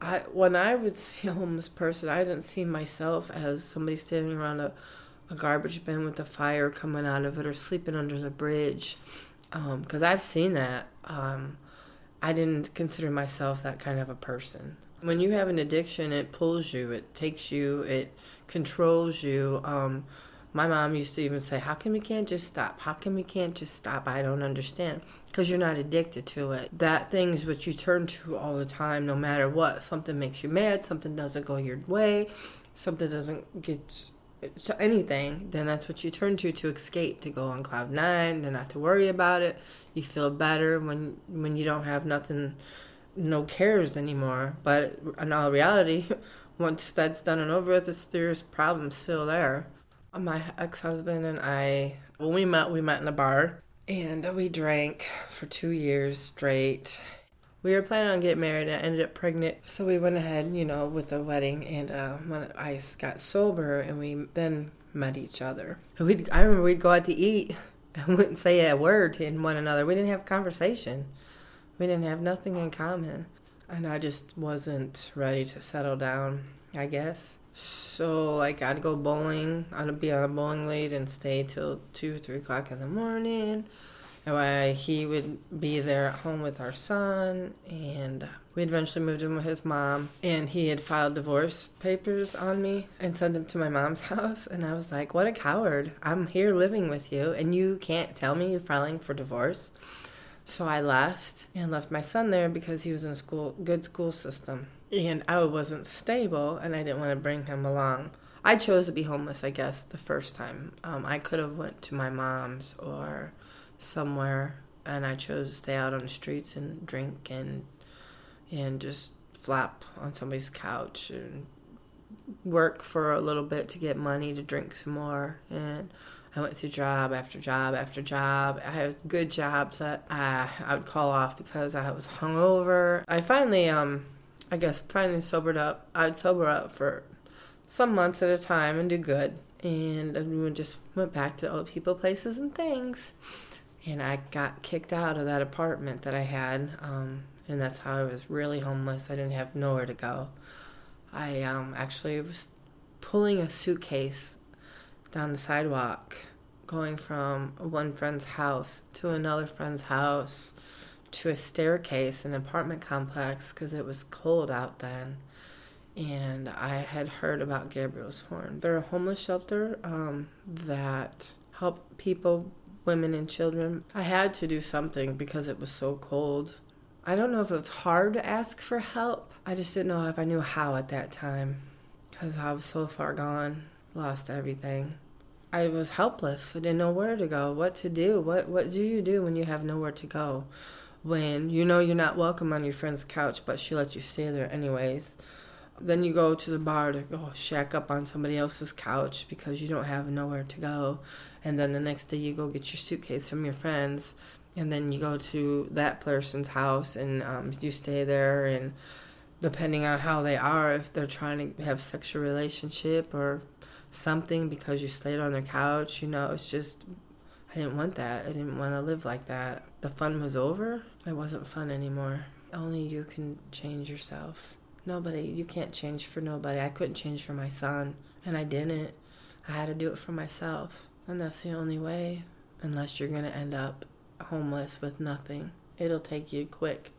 I when I would see a homeless person, I didn't see myself as somebody standing around a, a garbage bin with a fire coming out of it or sleeping under the bridge. Because um, I've seen that. Um, I didn't consider myself that kind of a person. When you have an addiction, it pulls you, it takes you, it controls you. Um, my mom used to even say, How come we can't just stop? How come we can't just stop? I don't understand. Because you're not addicted to it. That thing is what you turn to all the time, no matter what. Something makes you mad, something doesn't go your way, something doesn't get so anything, then that's what you turn to to escape, to go on cloud nine, to not to worry about it. You feel better when when you don't have nothing, no cares anymore. But in all reality, once that's done and over with, there's problems still there. My ex husband and I, when we met, we met in a bar and we drank for two years straight. We were planning on getting married and I ended up pregnant. So we went ahead, you know, with the wedding. And uh, when I got sober and we then met each other. we I remember we'd go out to eat and wouldn't say a word to one another. We didn't have conversation. We didn't have nothing in common. And I just wasn't ready to settle down, I guess. So like I'd go bowling. I'd be on a bowling lead and stay till two, three o'clock in the morning. And I, he would be there at home with our son, and we eventually moved in with his mom. And he had filed divorce papers on me and sent them to my mom's house. And I was like, "What a coward! I'm here living with you, and you can't tell me you're filing for divorce." So I left and left my son there because he was in a school, good school system and I wasn't stable, and I didn't want to bring him along. I chose to be homeless, I guess, the first time. Um, I could have went to my mom's or somewhere, and I chose to stay out on the streets and drink and and just flap on somebody's couch and work for a little bit to get money to drink some more. And I went through job after job after job. I had good jobs that I, I would call off because I was hungover. I finally um I guess finally sobered up. I'd sober up for some months at a time and do good. And we just went back to old people, places, and things. And I got kicked out of that apartment that I had. Um, and that's how I was really homeless. I didn't have nowhere to go. I um, actually was pulling a suitcase down the sidewalk, going from one friend's house to another friend's house to a staircase in an apartment complex because it was cold out then. And I had heard about Gabriel's Horn. They're a homeless shelter um, that help people, women, and children. I had to do something because it was so cold. I don't know if it was hard to ask for help. I just didn't know if I knew how at that time because I was so far gone, lost everything. I was helpless. I didn't know where to go, what to do. What what do you do when you have nowhere to go? when you know you're not welcome on your friend's couch, but she lets you stay there anyways. Then you go to the bar to go shack up on somebody else's couch because you don't have nowhere to go. And then the next day you go get your suitcase from your friends. And then you go to that person's house and um, you stay there. And depending on how they are, if they're trying to have sexual relationship or something because you stayed on their couch, you know, it's just I didn't want that. I didn't want to live like that. The fun was over. It wasn't fun anymore. Only you can change yourself. Nobody, you can't change for nobody. I couldn't change for my son, and I didn't. I had to do it for myself. And that's the only way, unless you're going to end up homeless with nothing. It'll take you quick.